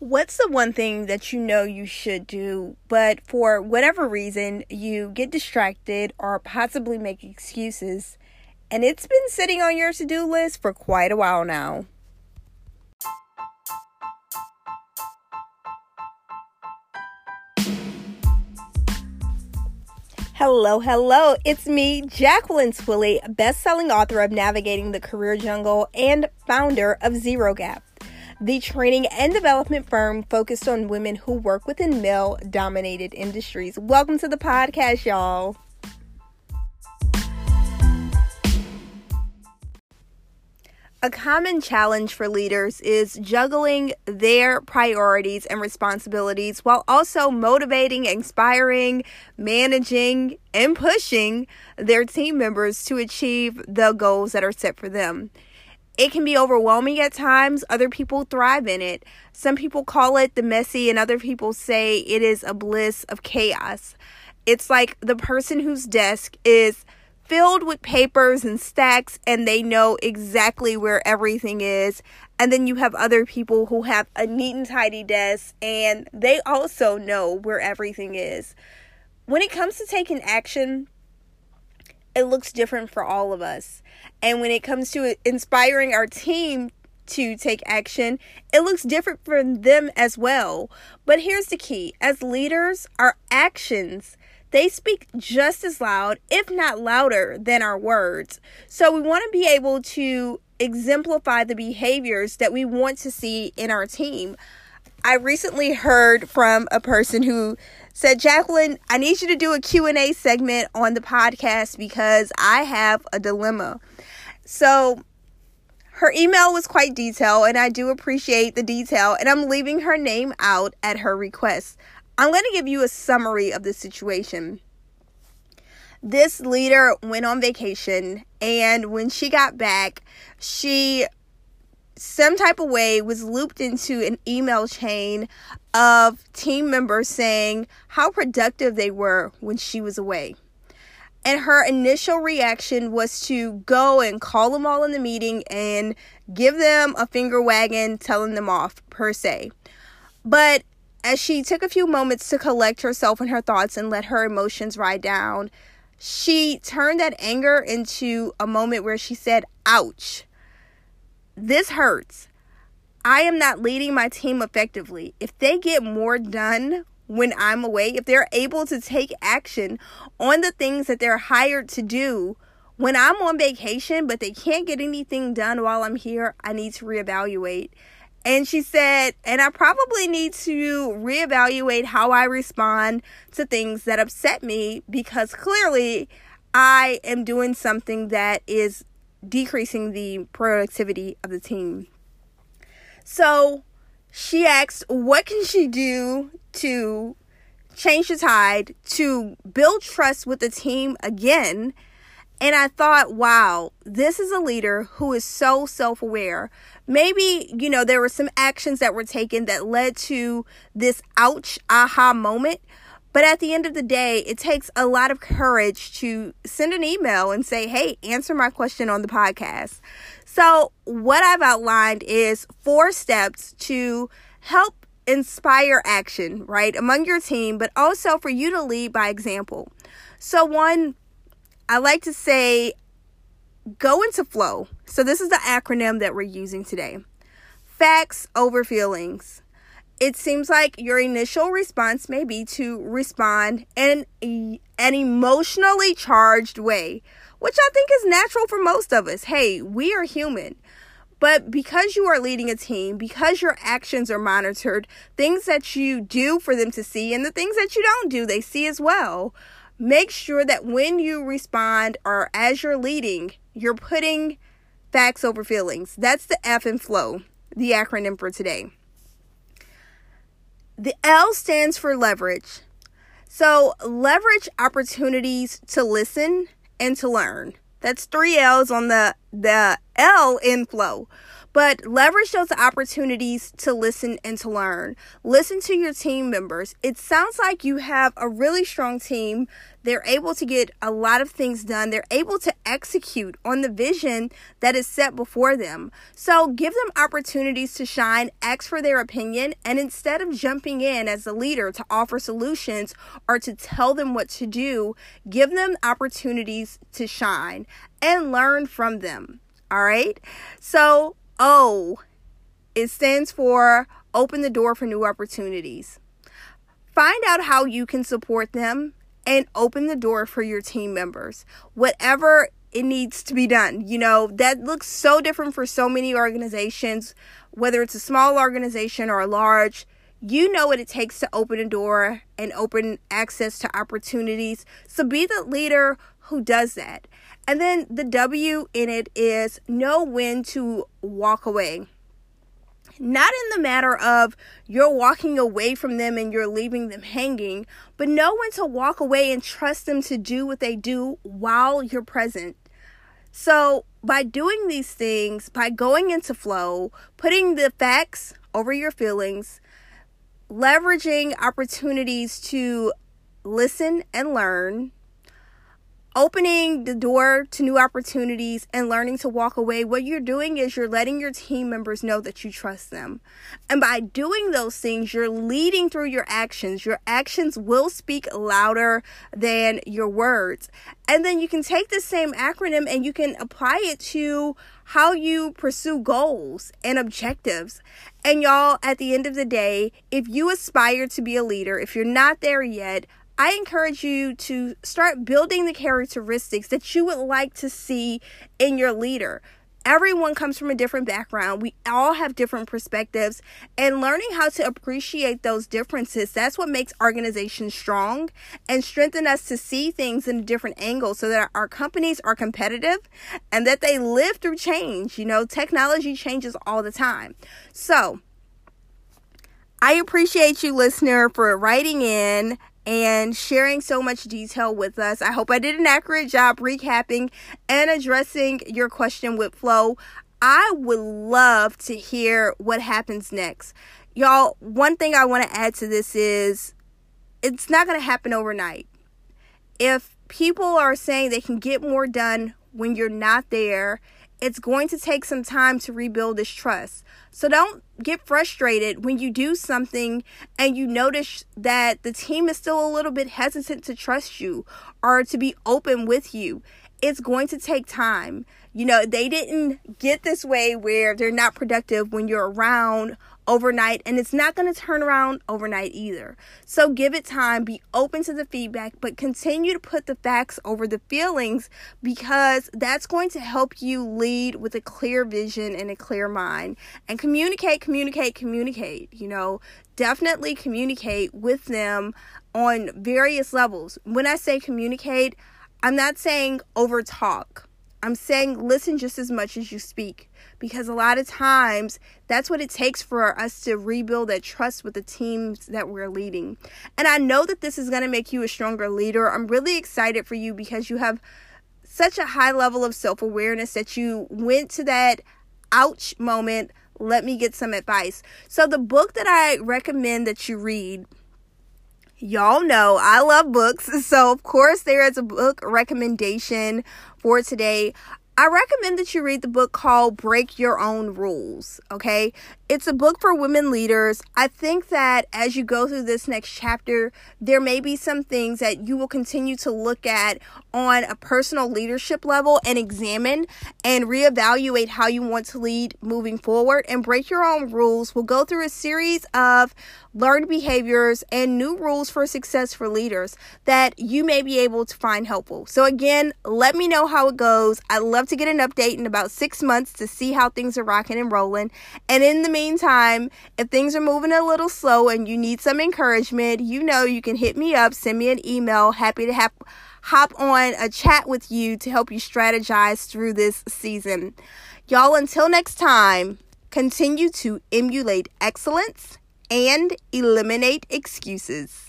What's the one thing that you know you should do, but for whatever reason you get distracted or possibly make excuses, and it's been sitting on your to do list for quite a while now? Hello, hello. It's me, Jacqueline Twillie, best-selling author of Navigating the Career Jungle and founder of Zero Gap the training and development firm focused on women who work within male dominated industries. Welcome to the podcast, y'all. A common challenge for leaders is juggling their priorities and responsibilities while also motivating, inspiring, managing, and pushing their team members to achieve the goals that are set for them. It can be overwhelming at times. Other people thrive in it. Some people call it the messy, and other people say it is a bliss of chaos. It's like the person whose desk is filled with papers and stacks, and they know exactly where everything is. And then you have other people who have a neat and tidy desk, and they also know where everything is. When it comes to taking action, it looks different for all of us. And when it comes to inspiring our team to take action, it looks different for them as well. But here's the key as leaders, our actions they speak just as loud, if not louder, than our words. So we want to be able to exemplify the behaviors that we want to see in our team. I recently heard from a person who said, Jacqueline, I need you to do a Q&A segment on the podcast because I have a dilemma. So her email was quite detailed, and I do appreciate the detail, and I'm leaving her name out at her request. I'm going to give you a summary of the situation. This leader went on vacation, and when she got back, she some type of way was looped into an email chain of team members saying how productive they were when she was away. And her initial reaction was to go and call them all in the meeting and give them a finger wagging, telling them off, per se. But as she took a few moments to collect herself and her thoughts and let her emotions ride down, she turned that anger into a moment where she said, Ouch this hurts. I am not leading my team effectively. If they get more done when I'm away, if they're able to take action on the things that they're hired to do when I'm on vacation, but they can't get anything done while I'm here, I need to reevaluate. And she said, and I probably need to reevaluate how I respond to things that upset me because clearly I am doing something that is decreasing the productivity of the team. So she asked, what can she do to change the tide, to build trust with the team again? And I thought, wow, this is a leader who is so self aware. Maybe, you know, there were some actions that were taken that led to this ouch, aha moment. But at the end of the day, it takes a lot of courage to send an email and say, hey, answer my question on the podcast. So, what I've outlined is four steps to help inspire action, right, among your team, but also for you to lead by example. So, one, I like to say, go into flow. So, this is the acronym that we're using today facts over feelings it seems like your initial response may be to respond in an emotionally charged way, which I think is natural for most of us. Hey, we are human. But because you are leading a team, because your actions are monitored, things that you do for them to see and the things that you don't do, they see as well. Make sure that when you respond or as you're leading, you're putting facts over feelings. That's the F and flow, the acronym for today. The L stands for leverage. So, leverage opportunities to listen and to learn. That's three L's on the the L in flow. But leverage those opportunities to listen and to learn. Listen to your team members. It sounds like you have a really strong team. They're able to get a lot of things done. They're able to execute on the vision that is set before them. So give them opportunities to shine, ask for their opinion, and instead of jumping in as a leader to offer solutions or to tell them what to do, give them opportunities to shine and learn from them. All right. So O, it stands for open the door for new opportunities. Find out how you can support them and open the door for your team members. Whatever it needs to be done. You know, that looks so different for so many organizations, whether it's a small organization or a large. You know what it takes to open a door and open access to opportunities. So be the leader who does that. And then the W in it is know when to walk away. Not in the matter of you're walking away from them and you're leaving them hanging, but know when to walk away and trust them to do what they do while you're present. So, by doing these things, by going into flow, putting the facts over your feelings, leveraging opportunities to listen and learn, opening the door to new opportunities and learning to walk away, what you're doing is you're letting your team members know that you trust them. And by doing those things, you're leading through your actions. Your actions will speak louder than your words. And then you can take the same acronym and you can apply it to how you pursue goals and objectives. And y'all, at the end of the day, if you aspire to be a leader, if you're not there yet, I encourage you to start building the characteristics that you would like to see in your leader. Everyone comes from a different background. We all have different perspectives, and learning how to appreciate those differences that's what makes organizations strong and strengthen us to see things in a different angle so that our companies are competitive and that they live through change. You know, technology changes all the time. So, I appreciate you, listener, for writing in and sharing so much detail with us. I hope I did an accurate job recapping and addressing your question with flow. I would love to hear what happens next. Y'all, one thing I want to add to this is it's not going to happen overnight. If people are saying they can get more done when you're not there, it's going to take some time to rebuild this trust. So don't get frustrated when you do something and you notice that the team is still a little bit hesitant to trust you or to be open with you. It's going to take time. You know, they didn't get this way where they're not productive when you're around overnight and it's not going to turn around overnight either. So give it time, be open to the feedback, but continue to put the facts over the feelings because that's going to help you lead with a clear vision and a clear mind. And communicate, communicate, communicate. You know, definitely communicate with them on various levels. When I say communicate, I'm not saying over talk. I'm saying listen just as much as you speak because a lot of times that's what it takes for us to rebuild that trust with the teams that we're leading. And I know that this is going to make you a stronger leader. I'm really excited for you because you have such a high level of self awareness that you went to that ouch moment. Let me get some advice. So, the book that I recommend that you read y'all know I love books. So, of course, there is a book recommendation for today. I recommend that you read the book called Break Your Own Rules. Okay. It's a book for women leaders. I think that as you go through this next chapter, there may be some things that you will continue to look at on a personal leadership level and examine and reevaluate how you want to lead moving forward. And Break Your Own Rules We'll go through a series of learned behaviors and new rules for success for leaders that you may be able to find helpful. So, again, let me know how it goes. I'd love to get an update in about six months to see how things are rocking and rolling. And in the meantime, if things are moving a little slow and you need some encouragement, you know you can hit me up, send me an email. Happy to have hop on a chat with you to help you strategize through this season. Y'all, until next time, continue to emulate excellence and eliminate excuses.